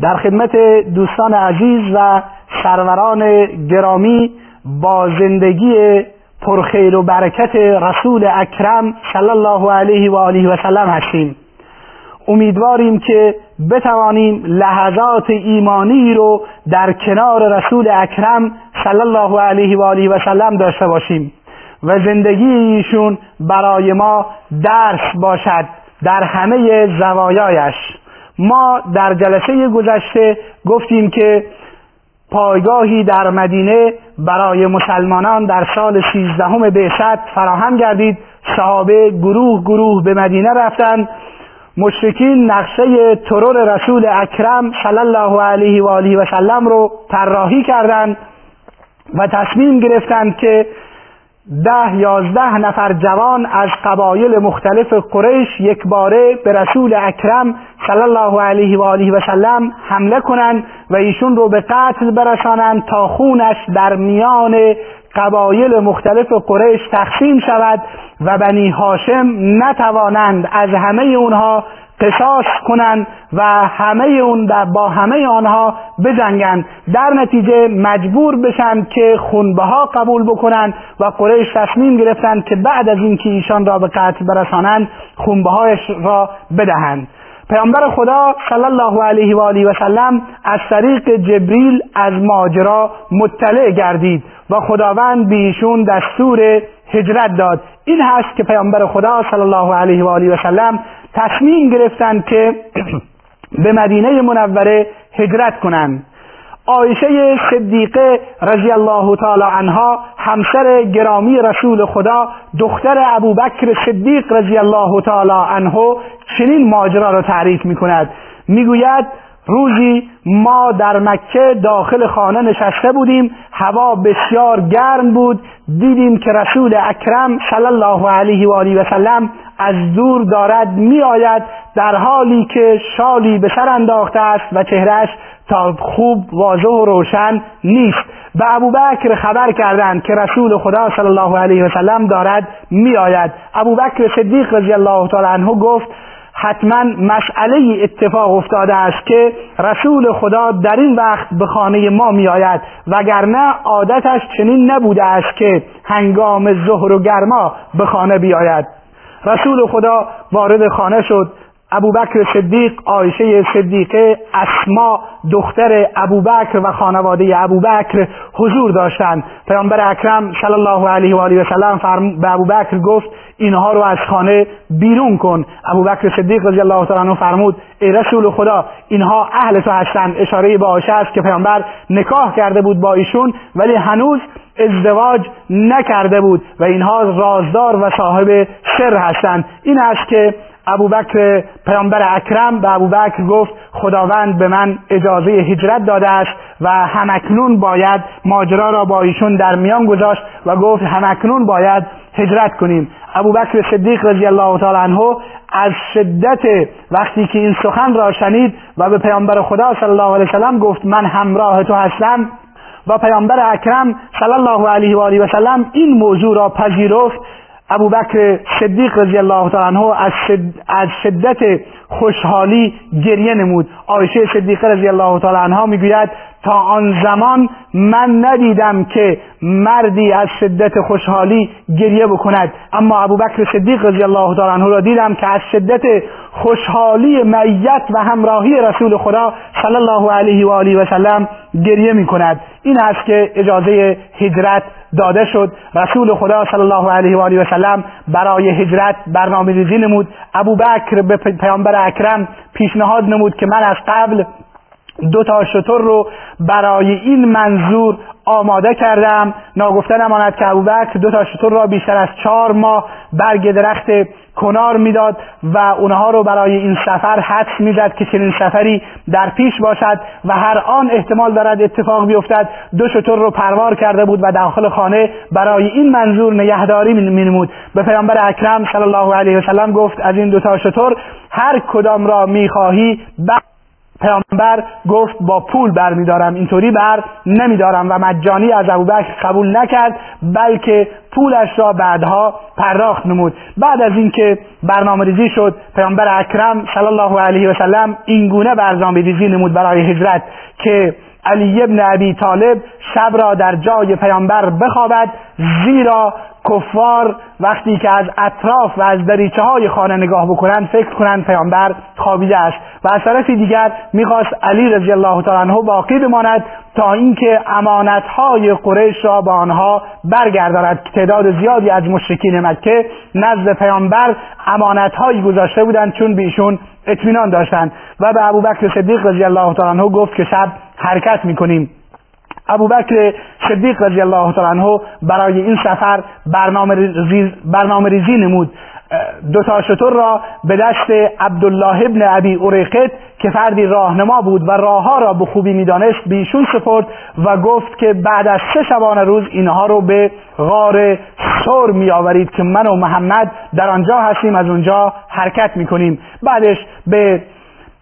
در خدمت دوستان عزیز و سروران گرامی با زندگی پرخیر و برکت رسول اکرم صلی الله علیه و آله و سلم هستیم. امیدواریم که بتوانیم لحظات ایمانی رو در کنار رسول اکرم صلی الله علیه و آله و سلم داشته باشیم و زندگی ایشون برای ما درس باشد در همه زوایایش. ما در جلسه گذشته گفتیم که پایگاهی در مدینه برای مسلمانان در سال سیزدهم بعثت فراهم گردید. صحابه گروه گروه به مدینه رفتند. مشرکین نقشه ترور رسول اکرم صلی الله علیه و آله و سلم رو طراحی کردند و تصمیم گرفتند که ده یازده نفر جوان از قبایل مختلف قریش یک باره به رسول اکرم صلی الله علیه و آله و سلم حمله کنند و ایشون رو به قتل برسانند تا خونش در میان قبایل مختلف قریش تقسیم شود و بنی هاشم نتوانند از همه اونها قصاص کنند و همه اون با همه آنها بجنگند. در نتیجه مجبور بشن که خونبه ها قبول بکنند و قریش تصمیم گرفتند که بعد از اینکه ایشان را به قتل برسانند خونبه هایش را بدهند. پیامبر خدا صلی الله علیه و آله و سلم از طریق جبریل از ماجرا مطلع گردید و خداوند به ایشون دستور هجرت داد. این هست که پیامبر خدا صلی الله علیه و آله و سلم تصمیم گرفتند که به مدینه منوره هجرت کنند عایشه صدیقه رضی الله تعالی عنها همسر گرامی رسول خدا دختر ابوبکر صدیق رضی الله تعالی عنه چنین ماجرا را تعریف می کند می‌گوید روزی ما در مکه داخل خانه نشسته بودیم هوا بسیار گرم بود دیدیم که رسول اکرم صلی الله علیه و آله و سلم از دور دارد می آید در حالی که شالی به سر انداخته است و چهرش تا خوب واضح و روشن نیست. به ابوبکر خبر کردند که رسول خدا صلی الله علیه و سلم دارد می آید ابوبکر صدیق رضی الله تعالی عنه گفت حتما مسئله اتفاق افتاده است که رسول خدا در این وقت به خانه ما می آید وگرنه عادتش چنین نبوده است که هنگام ظهر و گرما به خانه بیاید. رسول خدا وارد خانه شد. ابوبکر صدیق آیشه صدیقه اسما دختر ابوبکر و خانواده ابوبکر حضور داشتند. پیامبر اکرم صلی الله علیه و آله و سلم به ابوبکر گفت اینها رو از خانه بیرون کن. ابوبکر صدیق رضی الله تعالی عنه فرمود ای رسول خدا اینها اهل تو هستند. اشاره به آیشه است که پیامبر نکاح کرده بود با ایشون ولی هنوز ازدواج نکرده بود و اینها رازدار و صاحب سر هستند. این است که ابوبکر پیامبر اکرم به ابوبکر گفت خداوند به من اجازه هجرت داده است. و همکنون باید ماجرا را با ایشون در میان گذاشت و گفت همکنون باید هجرت کنیم. ابوبکر صدیق رضی الله تعالی عنه از شدت وقتی که این سخن را شنید و به پیامبر خدا صلی الله علیه وسلم گفت من همراه تو هستم. و پیامبر اکرم صلی الله علیه و آله و سلم این موضوع را پذیرفت. ابوبکر صدیق رضی الله تعالی عنه از, از شدت خوشحالی گریه نمود. عایشه صدیقه رضی الله تعالی عنها می‌گوید تا آن زمان من ندیدم که مردی از شدت خوشحالی گریه بکند. اما ابوبکر صدیق رضی الله تعالی عنه را دیدم که از شدت خوشحالی معیت و همراهی رسول خدا صلی الله علیه و آله و سلم گریه می کند این است که اجازه هجرت داده شد. رسول خدا صلی الله علیه و آله و سلم برای هجرت برنامه ریزی نمود. ابوبکر به پیامبر اکرم پیشنهاد نمود که من از قبل دو تا شطور رو برای این منظور آماده کردم. ناگفته نماند که ابوبکر دو تا شطور را بیشتر از چهار ماه برگ درخت کنار می‌داد و اونها رو برای این سفر حدس می‌زد که چنین سفری در پیش باشد و هر آن احتمال دارد اتفاق بیفتد. دو شتر رو پروار کرده بود و داخل خانه برای این منظور نگهداری مینمود. به پیامبر اکرم صلی الله علیه وسلم گفت از این دو تا شتر هر کدام را می‌خواهی پیامبر گفت با پول برمیدارم اینطوری بر نمیدارم و مجانی از ابوبکر قبول نکرد بلکه پولش را بعدها پرداخت نمود. بعد از اینکه برنامه ریزی شد پیامبر اکرم صلی الله علیه و سلم اینگونه برنامه ریزی نمود برای هجرت که علی ابن ابی طالب شب را در جای پیامبر بخوابد زیرا کفار وقتی که از اطراف و از دریچه های خانه نگاه بکنند فکر کنند پیامبر خوابیده است. و از طرفی دیگر می‌خواست علی رضی الله تعالی عنه باقی بماند تا اینکه امانت های قریش را به آنها برگرداند. تعداد زیادی از مشرکین مکه نزد پیامبر امانت هایی گذاشته بودند چون بیشون اطمینان داشتند. و به ابوبکر صدیق رضی الله تعالی عنه گفت که شب حرکت می‌کنیم. ابوبکر صدیق رضی الله تعالی عنه برای این سفر برنامه ریزی, نمود. دو تا شطور را به دست عبدالله ابن ابی اوریقت که فردی راهنما بود و راهها را به خوبی می‌دانست بیشون سپرد و گفت که بعد از سه شبانه روز اینها رو به غار سور می آورید که من و محمد در آنجا هستیم از اونجا حرکت می‌کنیم. بعدش به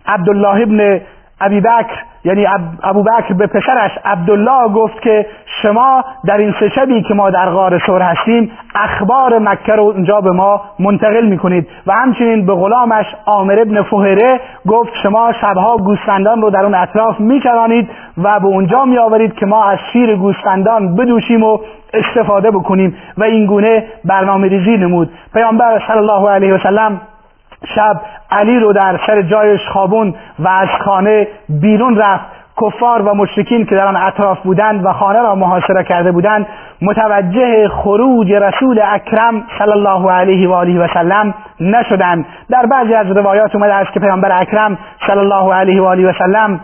عبدالله ابن ابی بکر یعنی ابوبکر به پسرش عبدالله گفت که شما در این سه شبی که ما در غار سور هستیم اخبار مکه رو اونجا به ما منتقل می‌کنید. و همچنین به غلامش عامر ابن فهره گفت شما شبها گوسفندان رو در اون اطراف میچرانید و به اونجا میآورید که ما از شیر گوسفندان بدوشیم و استفاده بکنیم. و این گونه برنامه ریزی نمود. پیامبر صلی الله علیه و سلم شب علی رو در سر جایش خوابون و از خانه بیرون رفت. کفار و مشرکین که در آن اطراف بودند و خانه را محاصره کرده بودند متوجه خروج رسول اکرم صلی الله علیه و آله و سلم نشدند. در بعضی از روایات اومده است که پیامبر اکرم صلی الله علیه و آله و سلم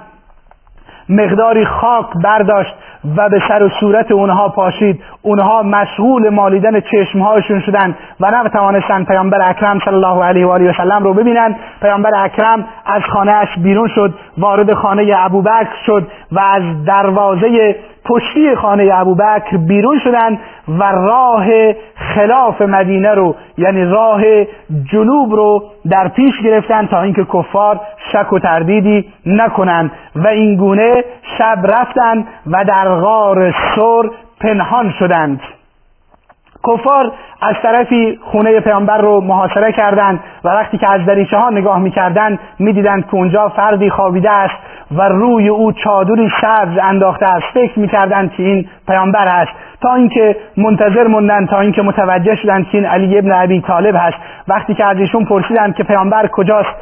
مقداری خاک برداشت و به سر و صورت اونها پاشید. اونها مشغول مالیدن چشمهاشون شدن و نتوانستند پیامبر اکرم صلی الله علیه و آله و سلم رو ببینند پیامبر اکرم از خانهاش بیرون شد وارد خانه ابوبکر شد و از دروازه پشتی خانه ابوبکر بیرون شدند و راه خلاف مدینه رو یعنی راه جنوب رو در پیش گرفتن تا اینکه کفار شک و تردیدی نکنند و این گونه شب رفتند و در غار سر پنهان شدند. کفار از طرفی خونه پیامبر رو محاصره کردند و وقتی که از دریچه ها نگاه می‌کردند می‌دیدند که اونجا فردی خوابیده است. و روی او چادری سبز انداخته است. فکر می‌کردند که این پیامبر است. تا اینکه منتظر موندن تا اینکه متوجه شدند که این علی ابن ابی طالب هست. وقتی که از ایشون پرسیدند که پیامبر کجاست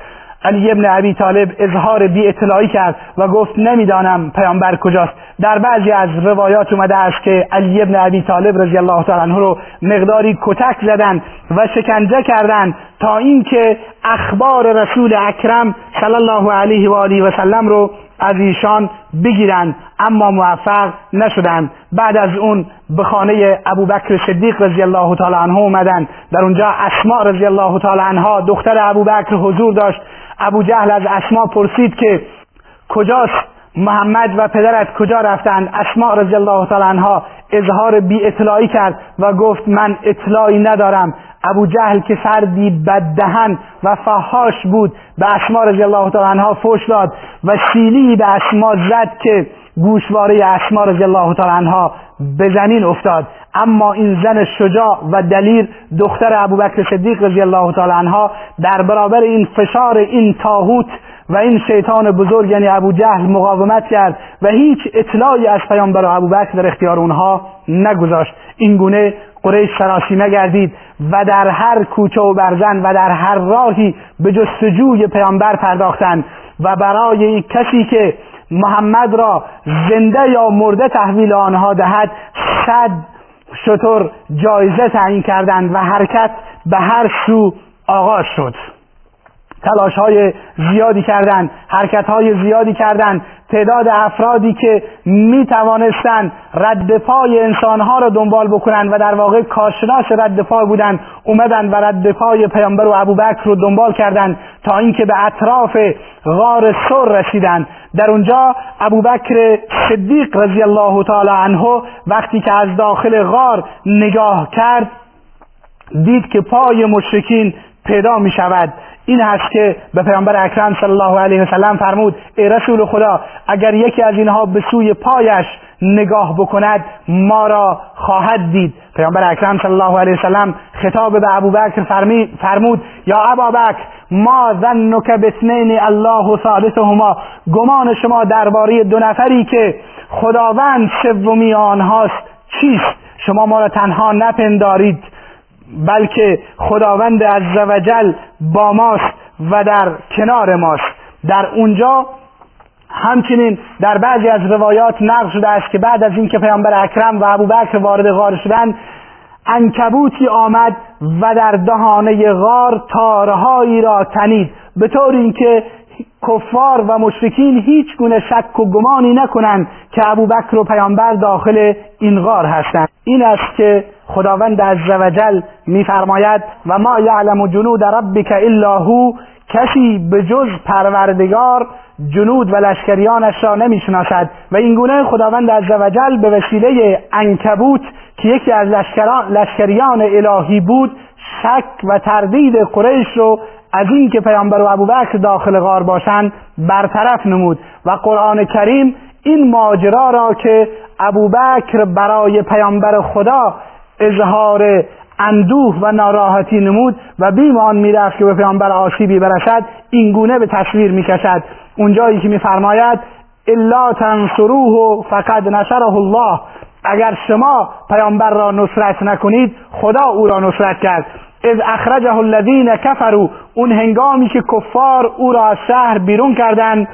علی ابن ابی طالب اظهار بی اطلاعی کرد و گفت نمی‌دانم پیامبر کجاست. در بعضی از روایات اومده است که علی ابن ابی طالب رضی الله تعالی عنه رو مقداری کتک زدند و شکنجه کردند تا اینکه اخبار رسول اکرم صلی الله علیه و آله و سلم رو از ایشان بگیرند اما موفق نشدند. بعد از اون به خانه ابوبکر صدیق رضی الله تعالی عنه اومدن در اونجا اسماء رضی الله تعالی عنها دختر ابوبکر حضور داشت. ابو جهل از اسما پرسید که کجاست؟ محمد و پدرت کجا رفتند؟ اسماء رضی الله تعالی عنها اظهار بی اطلاعی کرد و گفت من اطلاعی ندارم. ابو جهل که فردی بددهن و فحاش بود به اسما رضی الله تعالی عنها فوش داد و سیلی به اسما زد که گوشواره اسما رضی الله تعالی عنها به زمین افتاد. اما این زن شجاع و دلیر دختر ابوبکر صدیق رضی الله تعالی عنها در برابر این فشار این تاهوت و این شیطان بزرگ یعنی ابو جهل مقاومت کرد و هیچ اطلاعی از پیامبر و ابوبکر در اختیار اونها نگذاشت. این گونه قریش سراشی نگردید و در هر کوچه و برزن و در هر راهی به جستجوی پیامبر پرداختند و برای کسی که محمد را زنده یا مرده تحویل آنها دهد صد شطور جایزه تعیین کردند و حرکت به هر سو آغاز شد. تلاش های زیادی کردند حرکت های زیادی کردند تعداد افرادی که می توانستند رد پای انسانها را دنبال بکنند و در واقع کارشناس رد پای بودند اومدن و رد پای پیامبر و ابوبکر رو دنبال کردند تا اینکه به اطراف غار سر رسیدند در اونجا ابوبکر صدیق رضی الله تعالی عنه وقتی که از داخل غار نگاه کرد دید که پای مشرکین پیدا می شود این هست که به پیامبر اکرم صلی الله علیه وسلم فرمود ای رسول خدا اگر یکی از اینها به سوی پایش نگاه بکند ما را خواهد دید. پیامبر اکرم صلی الله علیه وسلم خطاب به ابوبکر فرمود یا ابابکر ما ظنک باثنین الله ثالثهما. گمان شما درباره دو نفری که خداوند سومی آنهاست چیست؟ شما ما را تنها نپندارید. بلکه خداوند عزوجل با ماست و در کنار ماست. در اونجا همچنین در بعضی از روایات نقل شده است که بعد از اینکه پیامبر اکرم و ابوبکر وارد غار شدند انکبوتی آمد و در دهانه غار تارهایی را تنید. به طور اینکه کفار و مشرکین هیچ گونه شک و گمانی نکنند که ابوبکر و پیامبر داخل این غار هستند. این است که خداوند عزوجل میفرماید و ما یعلم جنود ربک الا هو. کسی به جز پروردگار جنود و لشکریانش را نمی‌شناسد. و اینگونه خداوند عزوجل به وسیله انکبوت که یکی از لشکریان الهی بود شک و تردید قریش رو از این که پیامبر و ابوبکر داخل غار باشند برطرف نمود. و قرآن کریم این ماجرا را که ابوبکر برای پیامبر خدا اظهار اندوه و ناراحتی نمود و بیمان می‌رفت که به پیامبر آسیبی برسد اینگونه به تصویر می‌کشد. اونجایی که میفرماید الا تنصروه فقد نصره الله. اگر شما پیامبر را نصرت نکنید خدا او را نصرت کرد. از اخرجه الذین کفروا. اون هنگامی که کفار او را از شهر بیرون کردند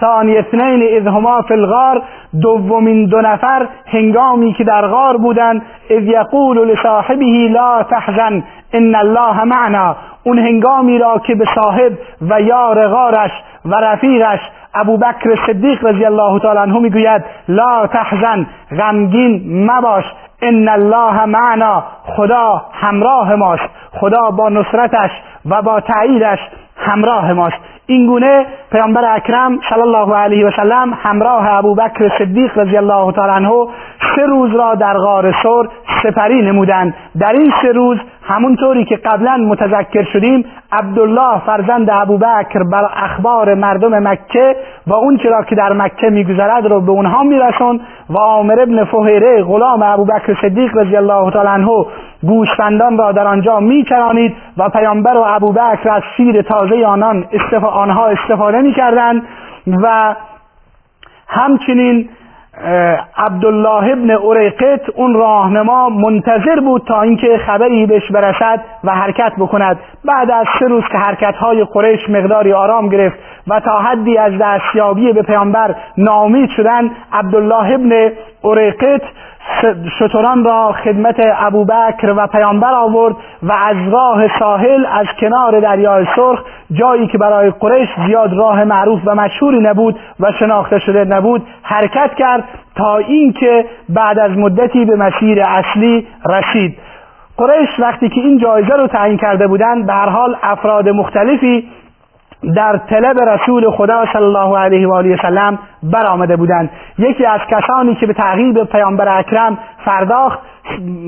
ثانی اثنین اذ هما فی الغار دومین دو نفر هنگامی که در غار بودند اذ یقول لصاحبه لا تحزن ان الله معنا. اون هنگامی را که به صاحب و یار غارش و رفیقش ابوبکر صدیق رضی الله تعالی عنه می‌گوید لا تحزن غمگین مباش ان الله معنا. خدا همراه ماست خدا با نصرتش و با تاییدش همراه ماست. این گونه پیامبر اکرم صلی الله علیه و سلم همراه ابوبکر صدیق رضی الله تعالی عنه سه روز را در غار سور سپری نمودند در این سه روز همونطوری که قبلا متذکر شدیم عبدالله فرزند ابوبکر بر اخبار مردم مکه و اون چرا که در مکه میگذرد رو به اونها میرسون و عامر ابن فهیره غلام ابوبکر صدیق رضی الله تعالی عنه گوسفندان را در آنجا میچرانید و پیامبر و ابوبکر از شیر تازه آنان آنها استفاده می‌کردند و همچنین عبدالله ابن اریقت اون راهنما منتظر بود تا اینکه خبری بهش برسد و حرکت بکند. بعد از سه روز که حرکت های قریش مقداری آرام گرفت و تا حدی از دستیابی به پیامبر ناامید شدن عبدالله ابن اریقت شتران را خدمت ابوبکر و پیامبر آورد و از راه ساحل از کنار دریای سرخ جایی که برای قریش زیاد راه معروف و مشهوری نبود و شناخته شده نبود حرکت کرد تا اینکه بعد از مدتی به مسیر اصلی رسید. قریش وقتی که این جایزه رو تعیین کرده بودند به هر حال افراد مختلفی در طلب رسول خدا صلی الله علیه و آله وسلم برآمده بودند. یکی از کسانی که به تعقیب پیامبر اکرم پرداخت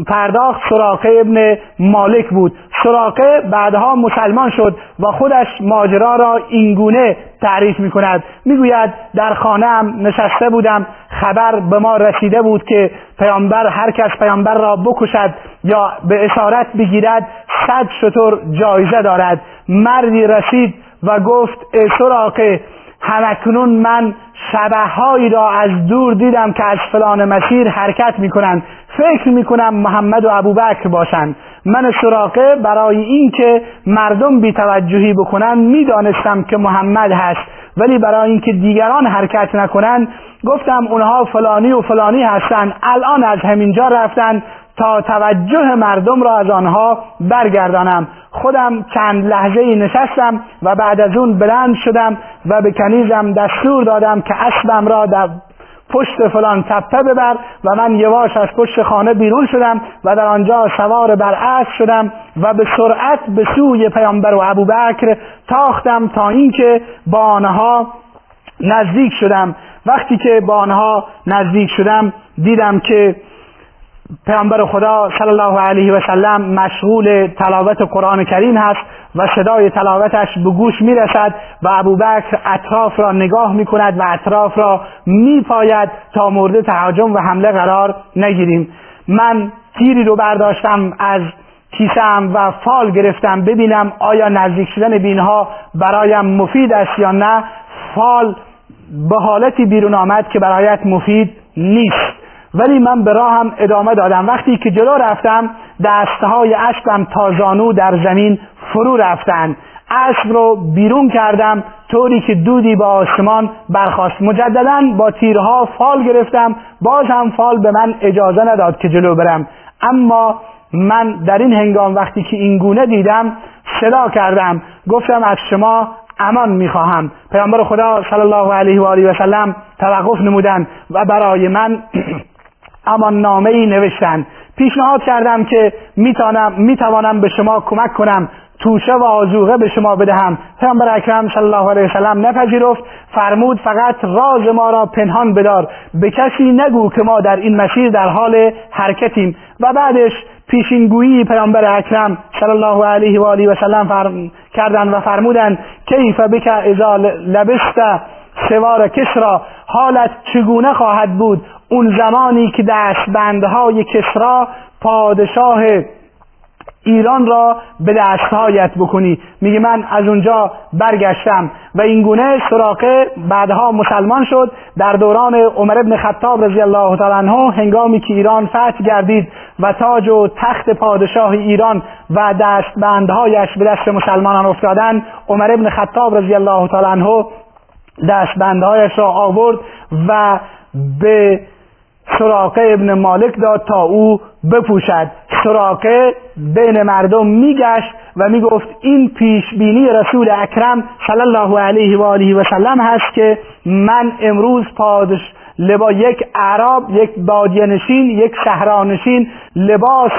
پرداخت سراقه ابن مالک بود. سراقه بعدها مسلمان شد و خودش ماجرا را اینگونه تعریف می کند می‌گوید در خانه نشسته بودم. خبر به ما رسیده بود که پیامبر هر کس پیامبر را بکشد یا به اسارت بگیرد صد شطور جایزه دارد. مردی رسید و گفت ای سراقه همکنون من شبههایی را از دور دیدم که از فلان مسیر حرکت می‌کنند. فکر می‌کنم محمد و ابوبکر باشند. من سراقه برای اینکه مردم بیتوجهی بکنند می‌دانستم که محمد هست. ولی برای اینکه دیگران حرکت نکنند گفتم اونها فلانی و فلانی هستند. الان از همینجا رفتن تا توجه مردم را از آنها برگردانم. خودم چند لحظه ای نشستم و بعد از اون بلند شدم و به کنیزم دستور دادم که اسبم را در پشت فلان تپه ببر و من یواش از پشت خانه بیرون شدم و در آنجا سوار بر اسب شدم و به سرعت به سوی پیامبر و ابوبکر تاختم تا اینکه با آنها نزدیک شدم. وقتی که با آنها نزدیک شدم دیدم که پیامبر خدا صلی الله علیه و سلم مشغول تلاوت قرآن کریم هست و صدای تلاوتش به گوش می‌رسد و ابوبکر اطراف را نگاه می کند و اطراف را میپاید تا مورد تهاجم و حمله قرار نگیریم. من تیری رو برداشتم از کیسم و فال گرفتم ببینم آیا نزدیک شدن بینها برایم مفید است یا نه. فال به حالتی بیرون آمد که برایت مفید نیست. ولی من به راهم ادامه دادم. وقتی که جلو رفتم دسته های اسبم تا زانو در زمین فرو رفتن. اسب رو بیرون کردم طوری که دودی با آسمان برخواست مجددا با تیرها فال گرفتم. باز هم فال به من اجازه نداد که جلو برم. اما من در این هنگام وقتی که این گونه دیدم صدا کردم. گفتم از شما امان می‌خواهم. پیامبر خدا صلی الله علیه و آله و سلم توقف نمودن و برای من امان نامه ای نوشتن. پیشنهاد کردم که می‌توانم می‌توانم به شما کمک کنم. توشه و آزوغه به شما بدهم. پیامبر اکرم صلی الله علیه وسلم نپذیرفت. فرمود فقط راز ما را پنهان بدار. به کسی نگو که ما در این مسیر در حال حرکتیم. و بعدش پیشینگویی پیامبر اکرم صلی الله علیه و آله و سلم فرم کردن و فرمودن کیف بک اذا لبست سوار کسرا حالت چگونه خواهد بود؟ اون زمانی که دستبندهای کسرا پادشاه ایران را به دستهایت بکنی. میگه من از اونجا برگشتم و اینگونه سراقه بعدها مسلمان شد. در دوران عمر ابن خطاب رضی الله تعالی عنه هنگامی که ایران فتح گردید و تاج و تخت پادشاه ایران و دستبندهایش به دست مسلمانان افتادن عمر ابن خطاب رضی الله تعالی عنه دستبندهایش را آورد و به سراقه ابن مالک داد تا او بپوشد. سراقه بین مردم میگشت و می‌گفت این پیشبینی رسول اکرم صلی الله علیه و آله و سلم هست که من امروز پادش لبا یک عرب یک بادیه نشین یک شهرانشین لباس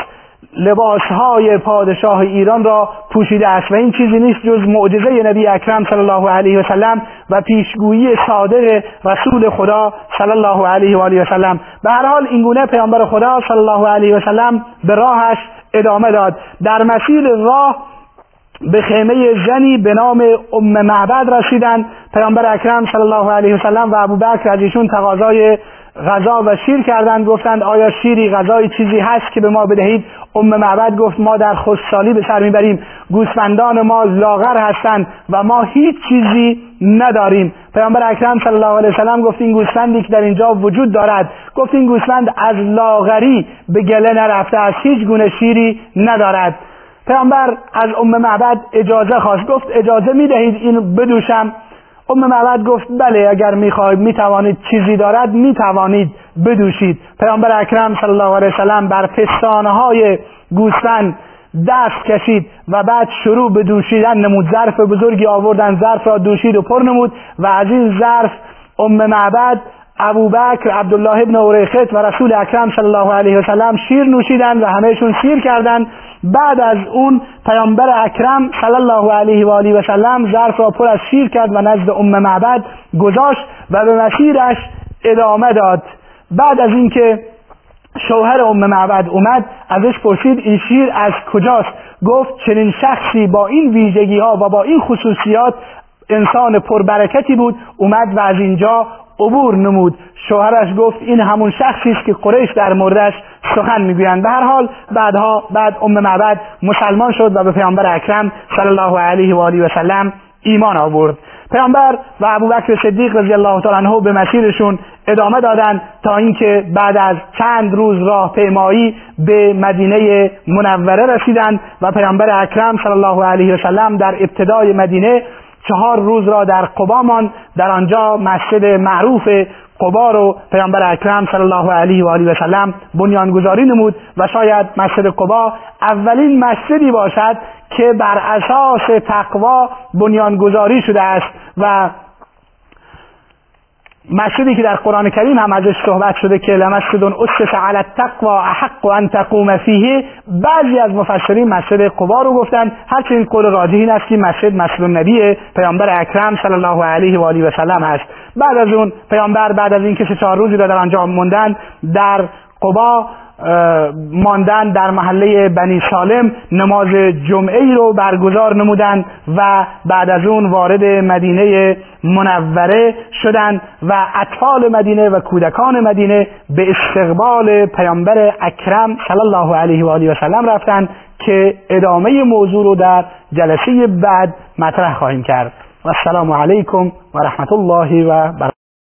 لباسهای پادشاه ایران را پوشیده است و این چیزی نیست جز معجزه نبی اکرم صلی الله علیه و سلم و پیشگویی صادق رسول خدا صلی الله علیه و آله و سلم. به هر حال این گونه پیامبر خدا صلی الله علیه و سلم به راهش ادامه داد. در مسیر راه به خیمه زنی به نام ام معبد رسیدن. پیامبر اکرم صلی الله علیه و سلم و ابوبکر از ایشون تقاضای غذا و شیر کردند گفتند آیا شیری غذای چیزی هست که به ما بدهید؟ ام معبد گفت ما در خوشسالی به سر می‌بریم. گوسفندان ما لاغر هستند و ما هیچ چیزی نداریم. پیامبر اکرم صلی الله علیه وسلم گفت این گوسفندی که در اینجا وجود دارد. گفت این گوسفند از لاغری به گله نرفته از هیچ گونه شیری ندارد. پیامبر از ام معبد اجازه خواست. گفت اجازه می‌دهید این بدوشم؟ ام معبد گفت بله اگر می‌خواهید می‌توانید چیزی دارد می‌توانید بدوشید. پیامبر اکرم صلی الله علیه وسلم بر پستانه های گوسفند دست کشید و بعد شروع به دوشیدن نمود. ظرف بزرگی آوردن ظرف را دوشید و پر نمود و از این ظرف ام معبد ابوبکر عبدالله ابن اوریخت و رسول اکرم صلی الله علیه وسلم شیر نوشیدن و همهشون سیر کردند. بعد از اون پیامبر اکرم صلی الله علیه و آله و سلم ظرف را پر از شیر کرد و نزد ام معبد گذاشت و به مسیرش ادامه داد. بعد از اینکه شوهر ام معبد اومد ازش پرسید این شیر از کجاست؟ گفت چنین شخصی با این ویژگی ها و با این خصوصیات انسان پربرکتی بود اومد و از اینجا عبور نمود. شوهرش گفت این همون شخصی است که قریش در موردش سخن می‌گویند. به هر حال بعدها بعد ام معبد مسلمان شد و به پیامبر اکرم صلی الله علیه و آله و سلم ایمان آورد. پیامبر و ابوبکر صدیق رضی الله تعالی عنه به مسیرشون ادامه دادند تا اینکه بعد از چند روز راه پیمایی به مدینه منوره رسیدند و پیامبر اکرم صلی الله علیه و سلم در ابتدای مدینه چهار روز را در قبا در آنجا مسجد معروف قبا رو پیامبر اکرم صلی الله علیه و آله و سلم بنیانگذاری نمود و شاید مسجد قبا اولین مسجدی باشد که بر اساس تقوا بنیانگذاری شده است و مسجدی که در قرآن کریم هم ازش صحبت شده که لمسجد اسس علی التقوا احق ان تقوم فیه. بعضی از مفسرین مسجد قبا رو گفتن. هرچند قول راجح این است که مسجد مسجد النبی پیامبر اکرم صلی الله علیه و آله و سلم هست. بعد از اون پیامبر بعد از اینکه سه چهار روزی را در آنجا موندن در قبا ماندن در محله بنی سالم نماز جمعه ای رو برگزار نمودند و بعد از اون وارد مدینه منوره شدند و اطفال مدینه و کودکان مدینه به استقبال پیامبر اکرم صلی الله علیه و آله و سلم رفتند که ادامه موضوع رو در جلسه بعد مطرح خواهیم کرد. و السلام علیکم و رحمت الله و برکاته.